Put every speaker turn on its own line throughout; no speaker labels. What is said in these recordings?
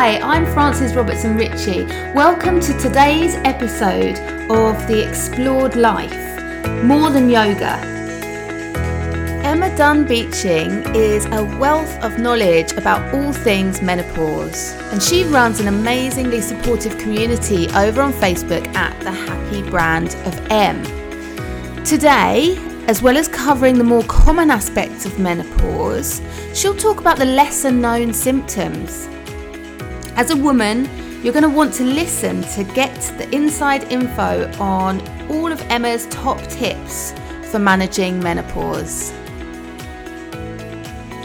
Hi, I'm Frances Robertson Ritchie. Welcome to today's episode of The Explored Life More Than Yoga. Emma Dunn Beeching is a wealth of knowledge about all things menopause, and she runs an amazingly supportive community over on Facebook at the Happy Brand of Em. Today, as well as covering the more common aspects of menopause, she'll talk about the lesser known symptoms. As a woman, you're going to want to listen to get the inside info on all of Emma's top tips for managing menopause.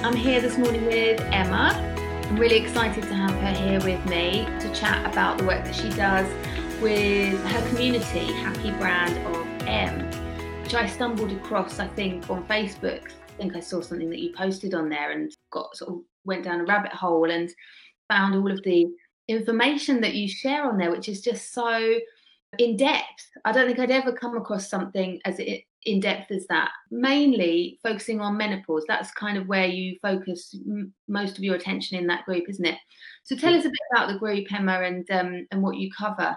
I'm here this morning with Emma. I'm really excited to have her here with me to chat about the work that she does with her community, Happy Brand of Em which I stumbled across, I think, on Facebook. I think I saw something that you posted on there and got sort of went down a rabbit hole and found all of the information that you share on there, which is just so in depth. I don't think I'd ever come across something as in depth as that. Mainly focusing on menopause. That's kind of where you focus m- most of your attention in that group, isn't it? So tell us a bit about the group, Emma, and um, and what you cover,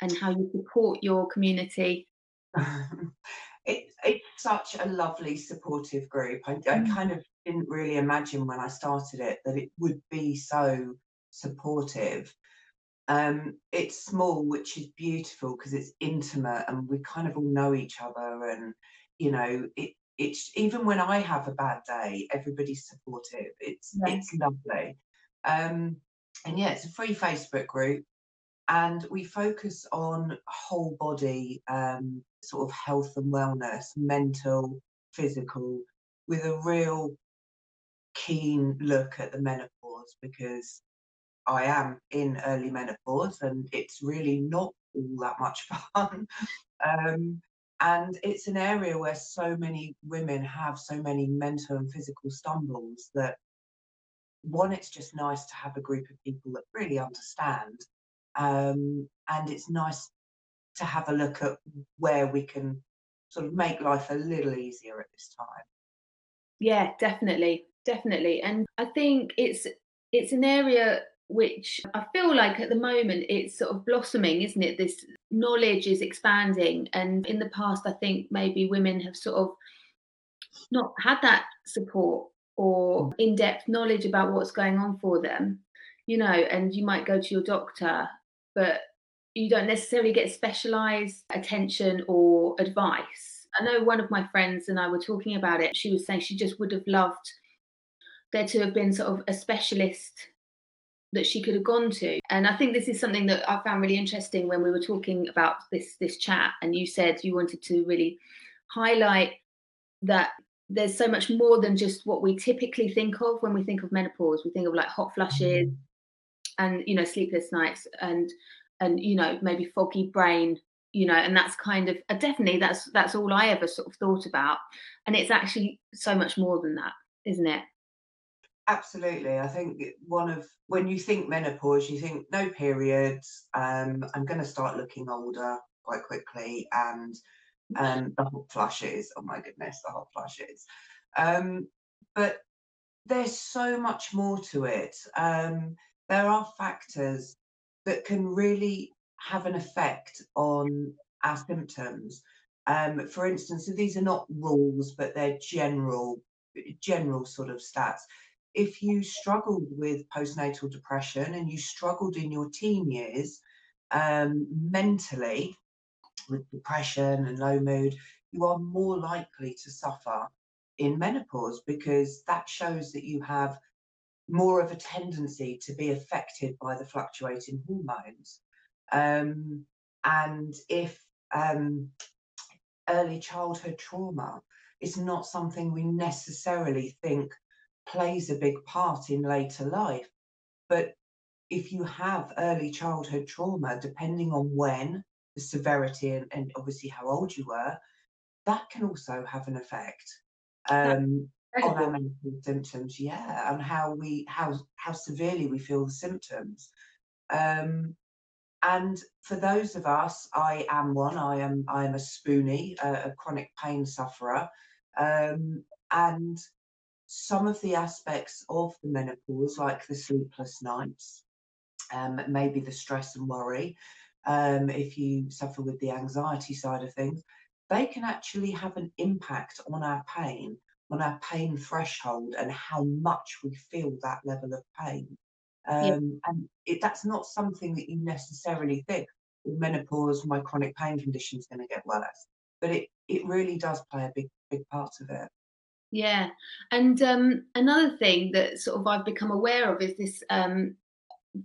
and how you support your community
it, it's such a lovely supportive group. I, I mm. kind of didn't really imagine when I started it that it would be so supportive. Um, it's small, which is beautiful because it's intimate and we kind of all know each other. And you know, it, it's even when I have a bad day, everybody's supportive. It's it's lovely. Um, and yeah, it's a free Facebook group and we focus on whole body um, sort of health and wellness, mental, physical, with a real keen look at the menopause because I am in early menopause and it's really not all that much fun. um, and it's an area where so many women have so many mental and physical stumbles that one, it's just nice to have a group of people that really understand um, and it's nice to have a look at where we can sort of make life a little easier at this time.
Yeah, definitely, definitely. And I think it's it's an area which I feel like at the moment it's sort of blossoming, isn't it? This knowledge is expanding. And in the past, I think maybe women have sort of not had that support or in depth knowledge about what's going on for them, you know, and you might go to your doctor but you don't necessarily get specialized attention or advice. I know one of my friends and I were talking about it. She was saying she just would have loved there to have been sort of a specialist that she could have gone to. And I think this is something that I found really interesting when we were talking about this this chat and you said you wanted to really highlight that there's so much more than just what we typically think of when we think of menopause. We think of like hot flushes, mm and you know sleepless nights and and you know maybe foggy brain you know and that's kind of uh, definitely that's that's all i ever sort of thought about and it's actually so much more than that isn't it
absolutely i think one of when you think menopause you think no periods um i'm going to start looking older quite quickly and um the hot flushes oh my goodness the hot flushes um but there's so much more to it um there are factors that can really have an effect on our symptoms. Um, for instance, so these are not rules, but they're general, general sort of stats. If you struggled with postnatal depression and you struggled in your teen years um, mentally with depression and low mood, you are more likely to suffer in menopause because that shows that you have more of a tendency to be affected by the fluctuating hormones. Um, and if um, early childhood trauma is not something we necessarily think plays a big part in later life, but if you have early childhood trauma, depending on when, the severity, and, and obviously how old you were, that can also have an effect. Um, on our mental symptoms, yeah, and how we how how severely we feel the symptoms. Um, and for those of us, I am one. I am I am a spoonie, a, a chronic pain sufferer, um, and some of the aspects of the menopause, like the sleepless nights, um, maybe the stress and worry, um, if you suffer with the anxiety side of things, they can actually have an impact on our pain, on our pain threshold, and how much we feel that level of pain. Um, yeah. And it, that's not something that you necessarily think. With menopause, my chronic pain condition is going to get worse, but it it really does play a big big part of it.
Yeah, and um, another thing that sort of I've become aware of is this um,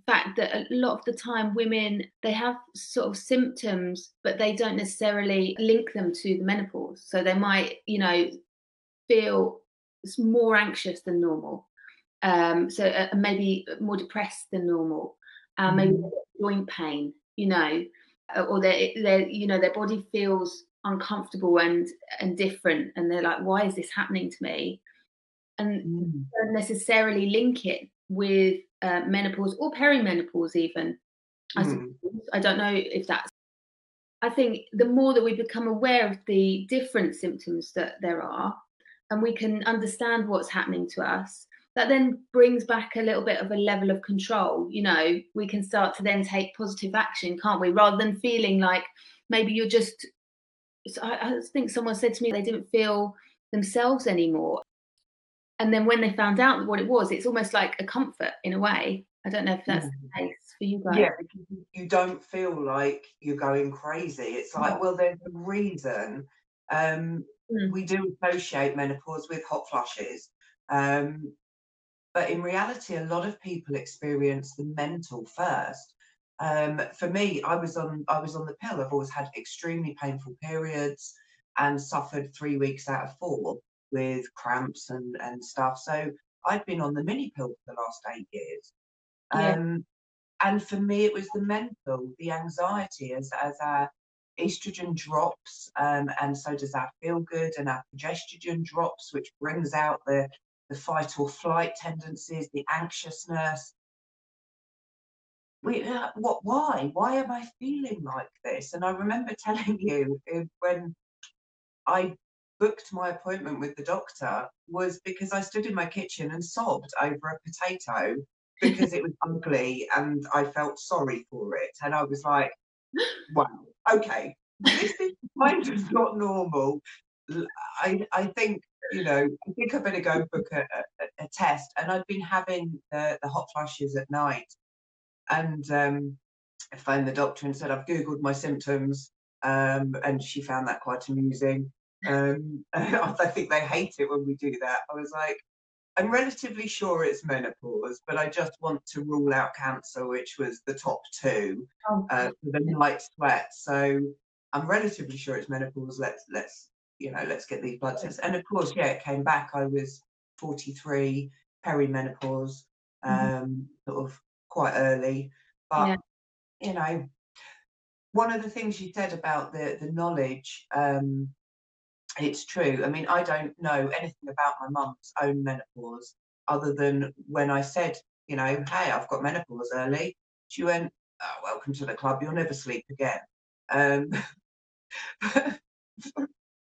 fact that a lot of the time women they have sort of symptoms but they don't necessarily link them to the menopause. So they might you know feel more anxious than normal. Um so uh, maybe more depressed than normal. Uh, maybe mm. joint pain you know uh, or they they you know their body feels uncomfortable and and different and they're like why is this happening to me and mm. don't necessarily link it with uh, menopause or perimenopause even I, mm. I don't know if that's i think the more that we become aware of the different symptoms that there are and we can understand what's happening to us that then brings back a little bit of a level of control you know we can start to then take positive action can't we rather than feeling like maybe you're just I, I think someone said to me they didn't feel themselves anymore and then when they found out what it was, it's almost like a comfort in a way. I don't know if that's mm. the case for you guys.
Yeah, you don't feel like you're going crazy. It's like, well, there's a reason. Um, mm. We do associate menopause with hot flushes. Um, but in reality, a lot of people experience the mental first. Um, for me, I was on I was on the pill. I've always had extremely painful periods and suffered three weeks out of four with cramps and, and stuff. So I've been on the mini pill for the last eight years. Yeah. Um, and for me, it was the mental, the anxiety as, as our estrogen drops, um, and so does our feel good, and our progesterone drops, which brings out the, the fight or flight tendencies, the anxiousness. We, uh, what? Why? Why am I feeling like this? And I remember telling you uh, when I booked my appointment with the doctor was because I stood in my kitchen and sobbed over a potato because it was ugly and I felt sorry for it. And I was like, wow, okay, this is kind of not normal. I, I think, you know, I think I better go book a, a, a test. And I'd been having the, the hot flushes at night. And um, I phoned the doctor and said, I've Googled my symptoms. Um, and she found that quite amusing. Um, I think they hate it when we do that. I was like, I'm relatively sure it's menopause, but I just want to rule out cancer, which was the top two, oh, uh, the night sweat. So I'm relatively sure it's menopause. Let's let's you know let's get these blood tests. And of course, yeah, it came back. I was 43, perimenopause, mm-hmm. um, mm-hmm. sort of quite early, but yeah. you know, one of the things you said about the the knowledge. Um, it's true. I mean, I don't know anything about my mum's own menopause other than when I said, you know, hey, I've got menopause early. She went, oh, welcome to the club. You'll never sleep again. Um,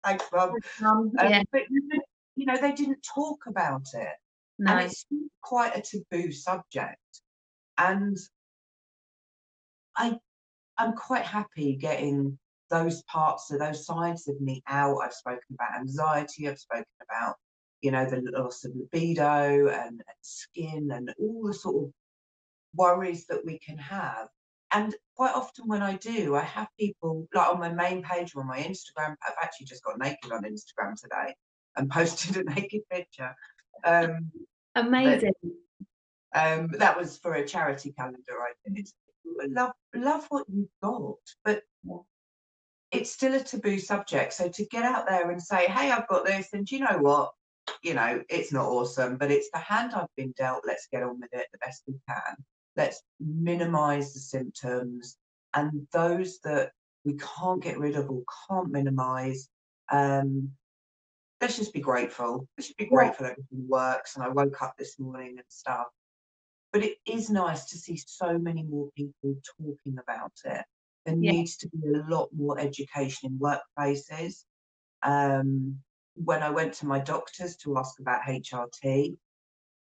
thanks, mum. Um, yeah. But, you know, they didn't talk about it. No. And it's quite a taboo subject. And I, I'm quite happy getting those parts of those sides of me out. I've spoken about anxiety, I've spoken about, you know, the loss of libido and, and skin and all the sort of worries that we can have. And quite often when I do, I have people like on my main page or on my Instagram. I've actually just got naked on Instagram today and posted a naked picture. Um,
Amazing.
Um, that was for a charity calendar I did. Love, love what you've got, but it's still a taboo subject. So to get out there and say, hey, I've got this, and do you know what? You know, it's not awesome, but it's the hand I've been dealt. Let's get on with it the best we can. Let's minimize the symptoms. And those that we can't get rid of or can't minimize, um, let's just be grateful. Let's just be grateful everything works. And I woke up this morning and stuff. But it is nice to see so many more people talking about it there yeah. needs to be a lot more education in workplaces. Um, when I went to my doctors to ask about HRT,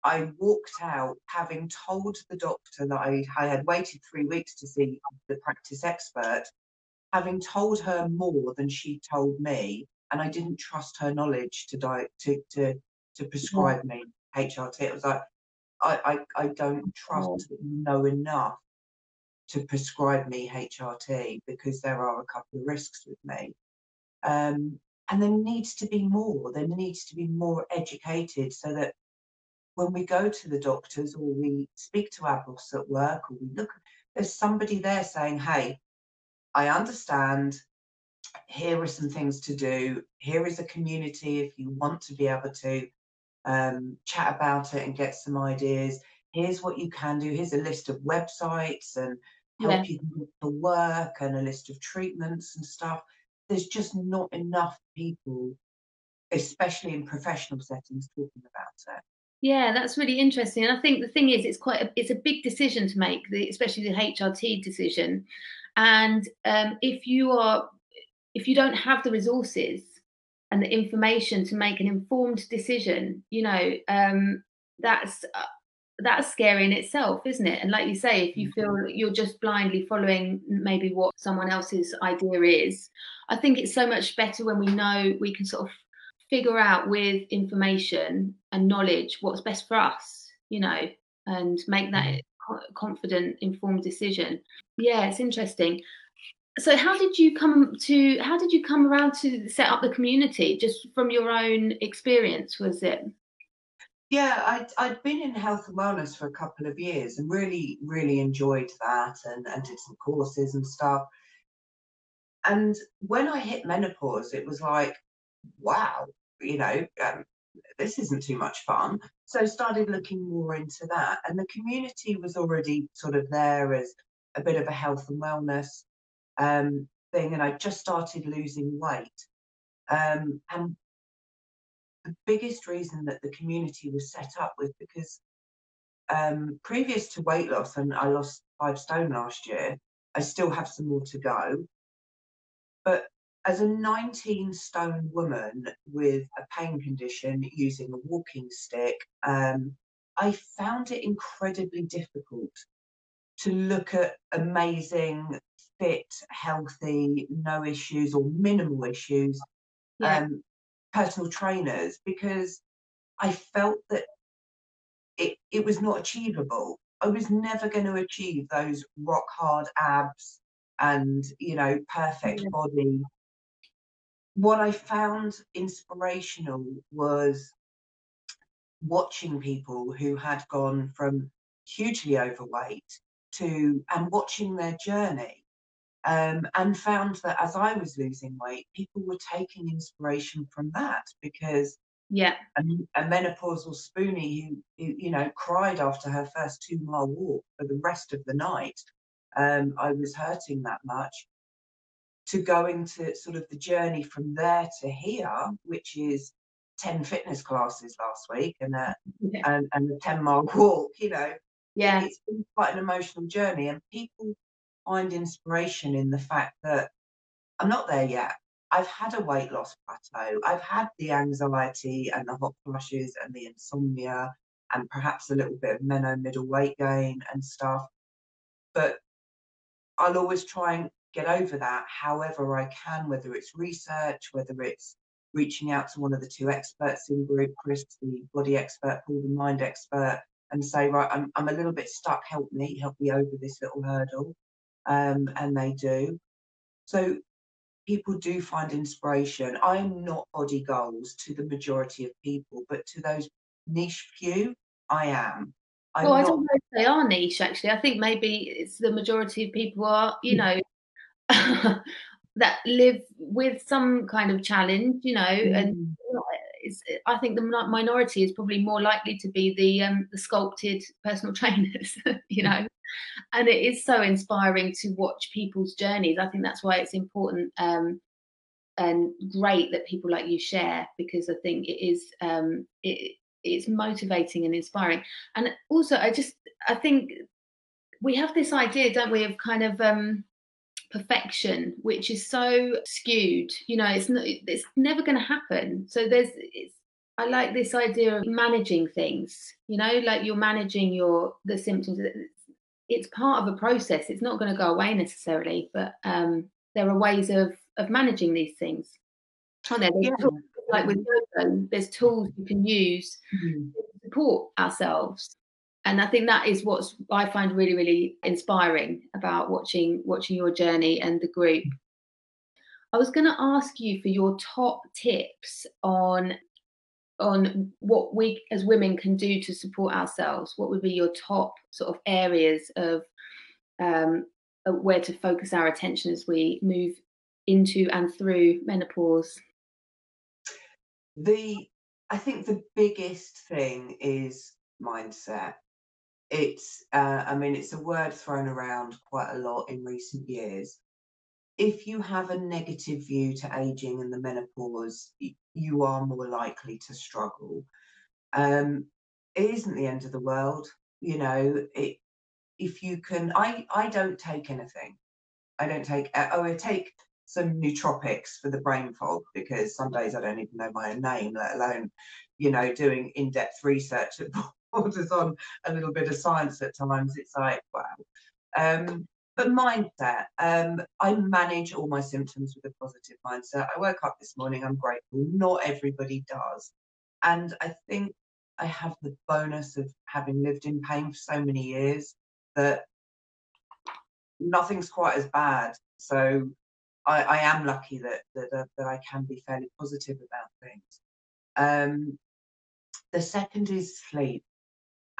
I walked out having told the doctor that I, I had waited three weeks to see the practice expert, having told her more than she told me, and I didn't trust her knowledge to die to to to prescribe me HRT. It was like I I, I don't trust that you know enough to prescribe me HRT because there are a couple of risks with me. Um, and there needs to be more. There needs to be more educated so that when we go to the doctors or we speak to our boss at work or we look, there's somebody there saying, hey, I understand. Here are some things to do. Here is a community if you want to be able to um, chat about it and get some ideas. Here's what you can do. Here's a list of websites and help yeah. you for work and a list of treatments and stuff. There's just not enough people, especially in professional settings, talking about it.
Yeah, that's really interesting. And I think the thing is, it's quite a, it's a big decision to make, the, especially the HRT decision. And um, if you are, if you don't have the resources and the information to make an informed decision, you know, um, that's uh, that's scary in itself, isn't it? And like you say, if you feel mm-hmm. you're just blindly following maybe what someone else's idea is, I think it's so much better when we know we can sort of figure out with information and knowledge what's best for us, you know, and make that mm-hmm. confident, informed decision. Yeah, it's interesting. So how did you come to how did you come around to set up the community just from your own experience was it?
Yeah, I'd, I'd been in health and wellness for a couple of years and really, really enjoyed that and, and did some courses and stuff. And when I hit menopause, it was like, wow, you know, um, this isn't too much fun. So started looking more into that. And the community was already sort of there as a bit of a health and wellness um, thing. And I just started losing weight. Um, and the biggest reason that the community was set up was because um, previous to weight loss, and I lost five stone last year, I still have some more to go. But as a 19 stone woman with a pain condition using a walking stick, um, I found it incredibly difficult to look at amazing, fit, healthy, no issues or minimal issues yeah. um, personal trainers because I felt that it, it was not achievable. I was never going to achieve those rock hard abs and, you know, perfect yeah. body. What I found inspirational was watching people who had gone from hugely overweight to and watching their journey um, and found that as I was losing weight, people were taking inspiration from that because
yeah,
a, a menopausal spoonie who, who, you know cried after her first two mile walk for the rest of the night. Um, I was hurting that much. To going to sort of the journey from there to here, which is 10 fitness classes last week and a, yeah. and, and a 10 mile walk, you know.
Yeah.
It's been quite an emotional journey and people find inspiration in the fact that I'm not there yet. I've had a weight loss plateau. I've had the anxiety and the hot flushes and the insomnia and perhaps a little bit of meno middle weight gain and stuff. But I'll always try and get over that however I can, whether it's research, whether it's reaching out to one of the two experts in the group, Chris, the body expert, Paul, the mind expert, and say, right, I'm, I'm a little bit stuck, help me, help me over this little hurdle um, and they do. So people do find inspiration. I'm not body goals to the majority of people, but to those niche few, I am.
I'm well, I don't know if they are niche actually. I think maybe it's the majority of people who are, you know, that live with some kind of challenge, you know, mm. and I think the minority is probably more likely to be the um, the sculpted personal trainers, you know and it is so inspiring to watch people's journeys. I think that's why it's important um, and great that people like you share because I think it is um, it, it's motivating and inspiring. And also, I just I think we have this idea, don't we, of kind of um, perfection, which is so skewed. You know, it's not, it's never going to happen. So there's it's I like this idea of managing things, you know, like you're managing your the symptoms. It's part of a process. It's not going to go away necessarily, but um, there are ways of of managing these things. Aren't there? There's yeah. tools, like with yoga, there's tools you can use mm-hmm. to support ourselves. And I think that is what I find really, really inspiring about watching watching your journey and the group. I was going to ask you for your top tips on on what we as women can do to support ourselves what would be your top sort of areas of um, where to focus our attention as we move into and through menopause?
The i think the biggest thing is mindset. It's uh, i mean it's a word thrown around quite a lot in recent years if you have a negative view to aging and the menopause, you are more likely to struggle. Um, it isn't the end of the world, you know. It, if you can, I I don't take anything. I don't take. Uh, oh, I take some nootropics for the brain fog because some days I don't even know my own name, let alone, you know, doing in-depth research that borders on a little bit of science at times. It's like wow. Um, but mindset, um, I manage all my symptoms with a positive mindset. I woke up this morning, I'm grateful. Not everybody does. And I think I have the bonus of having lived in pain for so many years that nothing's quite as bad. So I, I am lucky that, that, that I can be fairly positive about things. Um, the second is sleep.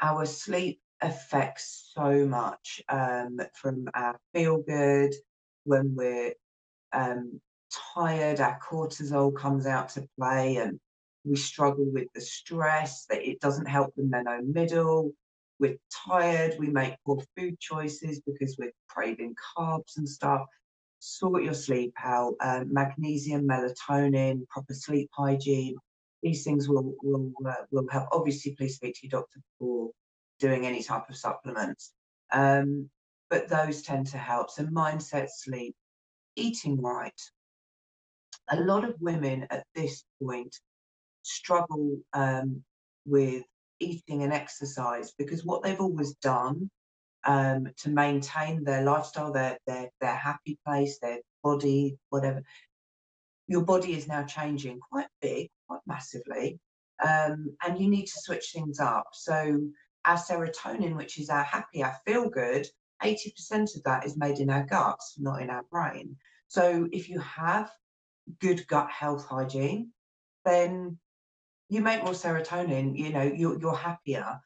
Our sleep affects so much um, from our feel good when we're um, tired our cortisol comes out to play and we struggle with the stress that it doesn't help the meno middle. We're tired we make poor food choices because we're craving carbs and stuff. Sort your sleep out um, magnesium melatonin proper sleep hygiene these things will will uh, will help. Obviously please speak to your doctor before doing any type of supplements. Um, but those tend to help. So mindset, sleep, eating right. A lot of women at this point struggle um, with eating and exercise because what they've always done um, to maintain their lifestyle, their their their happy place, their body, whatever. Your body is now changing quite big, quite massively, um, and you need to switch things up. So our serotonin, which is our happy, our feel good, 80% of that is made in our guts, not in our brain. So if you have good gut health hygiene, then you make more serotonin, you know, you're, you're happier.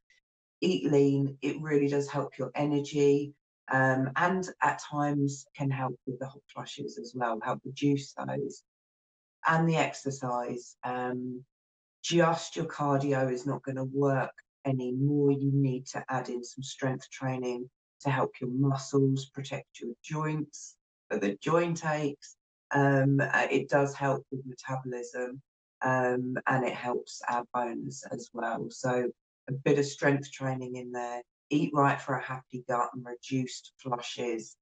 Eat lean, it really does help your energy. Um, and at times can help with the hot flushes as well, help reduce those. And the exercise, um, just your cardio is not going to work anymore. You need to add in some strength training to help your muscles, protect your joints, for the joint aches. Um, uh, it does help with metabolism um, and it helps our bones as well. So a bit of strength training in there. Eat right for a happy gut and reduced flushes.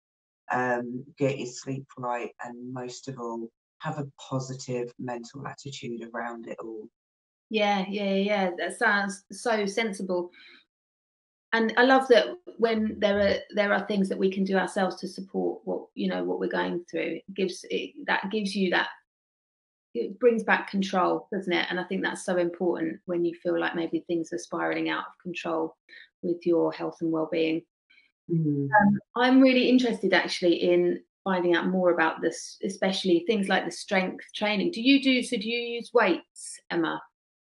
Um, get your sleep right, and most of all, have a positive mental attitude around it all.
Yeah, yeah, yeah. That sounds so sensible. And I love that when there are there are things that we can do ourselves to support what you know what we're going through. It gives it, that gives you that it brings back control, doesn't it? And I think that's so important when you feel like maybe things are spiraling out of control with your health and well-being. Mm. Um, I'm really interested actually in finding out more about this, especially things like the strength training. Do you do so? Do you use weights, Emma?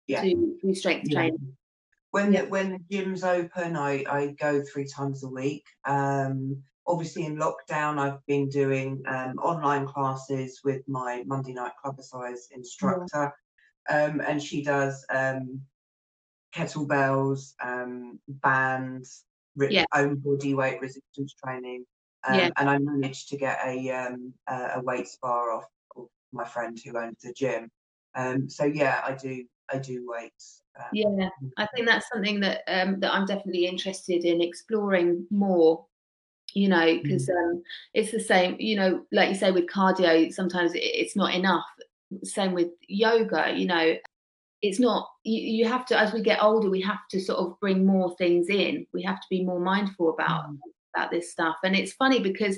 Yeah. to do strength yeah. training.
When yeah. the, when the gym's open, I, I go three times a week. Um, obviously, in lockdown, I've been doing um, online classes with my Monday night Clubbercise instructor, um, and she does um, kettlebells, um, bands, yeah. own body weight resistance training. Um, yeah. And I managed to get a um, a weights bar off, off my friend who owns the gym. Um, so yeah, I do I do weights.
Um, yeah, I think that's something that um, that I'm definitely interested in exploring more. You know, because mm. um, it's the same. You know, like you say with cardio, sometimes it's not enough. Same with yoga. You know, it's not you, you have to as we get older we have to sort of bring more things in we have to be more mindful about mm. about this stuff and it's funny because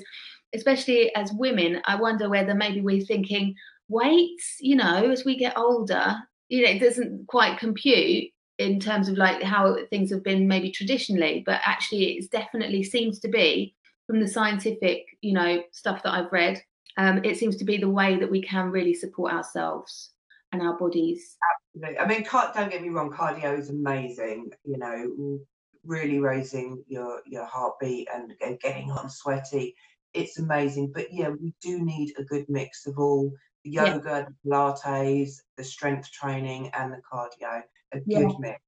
especially as women i wonder whether maybe we're thinking weights you know as we get older you know it doesn't quite compute in terms of like how things have been maybe traditionally but actually it definitely seems to be from the scientific you know stuff that i've read um, it seems to be the way that we can really support ourselves and our bodies
Absolutely. I mean, don't get me wrong, cardio is amazing. You know, really raising your your heartbeat and, and getting and sweaty. It's amazing. But yeah, we do need a good mix of all yoga, yeah. the Pilates, the strength training, and the cardio. A yeah. good mix.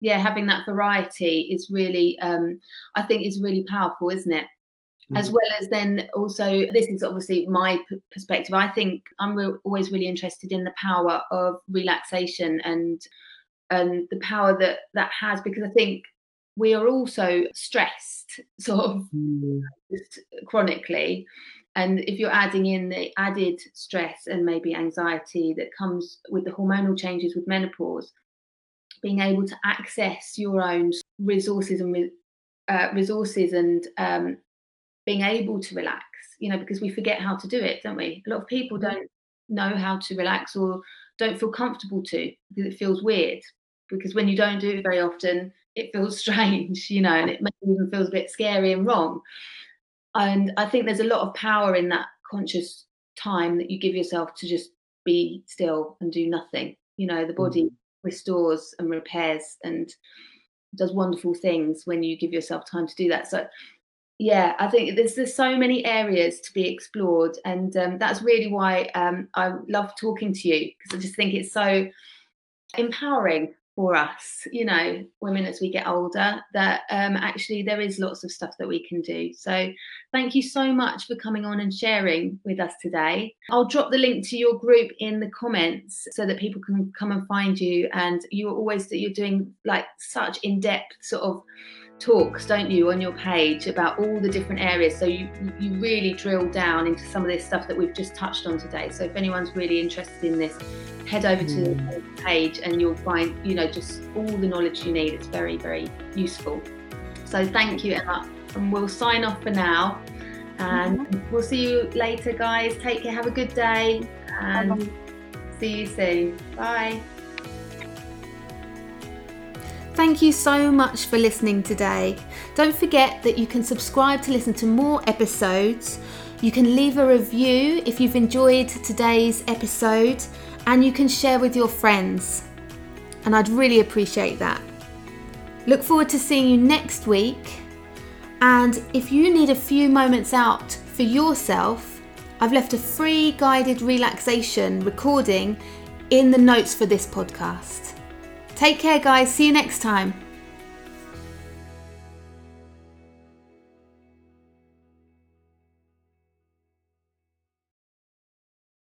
Yeah, having that variety is really, um, I think, is really powerful, isn't it? as mm. well as then also this is obviously my p- perspective i think i'm re- always really interested in the power of relaxation and and the power that that has because i think we are also stressed sort of mm. chronically and if you're adding in the added stress and maybe anxiety that comes with the hormonal changes with menopause being able to access your own resources and uh, resources and um, being able to relax, you know, because we forget how to do it, don't we? A lot of people mm-hmm. don't know how to relax or don't feel comfortable to because it feels weird. Because when you don't do it very often, it feels strange, you know, and it maybe even feels a bit scary and wrong. And I think there's a lot of power in that conscious time that you give yourself to just be still and do nothing. You know, the body mm-hmm. restores and repairs and does wonderful things when you give yourself time to do that. So yeah i think there's there's so many areas to be explored and um, that's really why um, i love talking to you because i just think it's so empowering for us you know women as we get older that um, actually there is lots of stuff that we can do. So thank you so much for coming on and sharing with us today. I'll drop the link to your group in the comments so that people can come and find you. And you're always that you're doing like such in-depth sort of talks, don't you, on your page about all the different areas. So you you really drill down into some of this stuff that we've just touched on today. So if anyone's really interested in this, head over to the mm. page and you'll find, you know, just all the knowledge you need. It's very, very useful. So thank you, Emma. And we'll sign off for now. And mm-hmm. we'll see you later, guys. Take care. Have a good day. And Bye-bye. see you soon. Bye. Thank you so much for listening today. Don't forget that you can subscribe to listen to more episodes. You can leave a review if you've enjoyed today's episode, and you can share with your friends. And I'd really appreciate that. Look forward to seeing you next week. And if you need a few moments out for yourself, I've left a free guided relaxation recording in the notes for this podcast. Take care, guys. See you next time.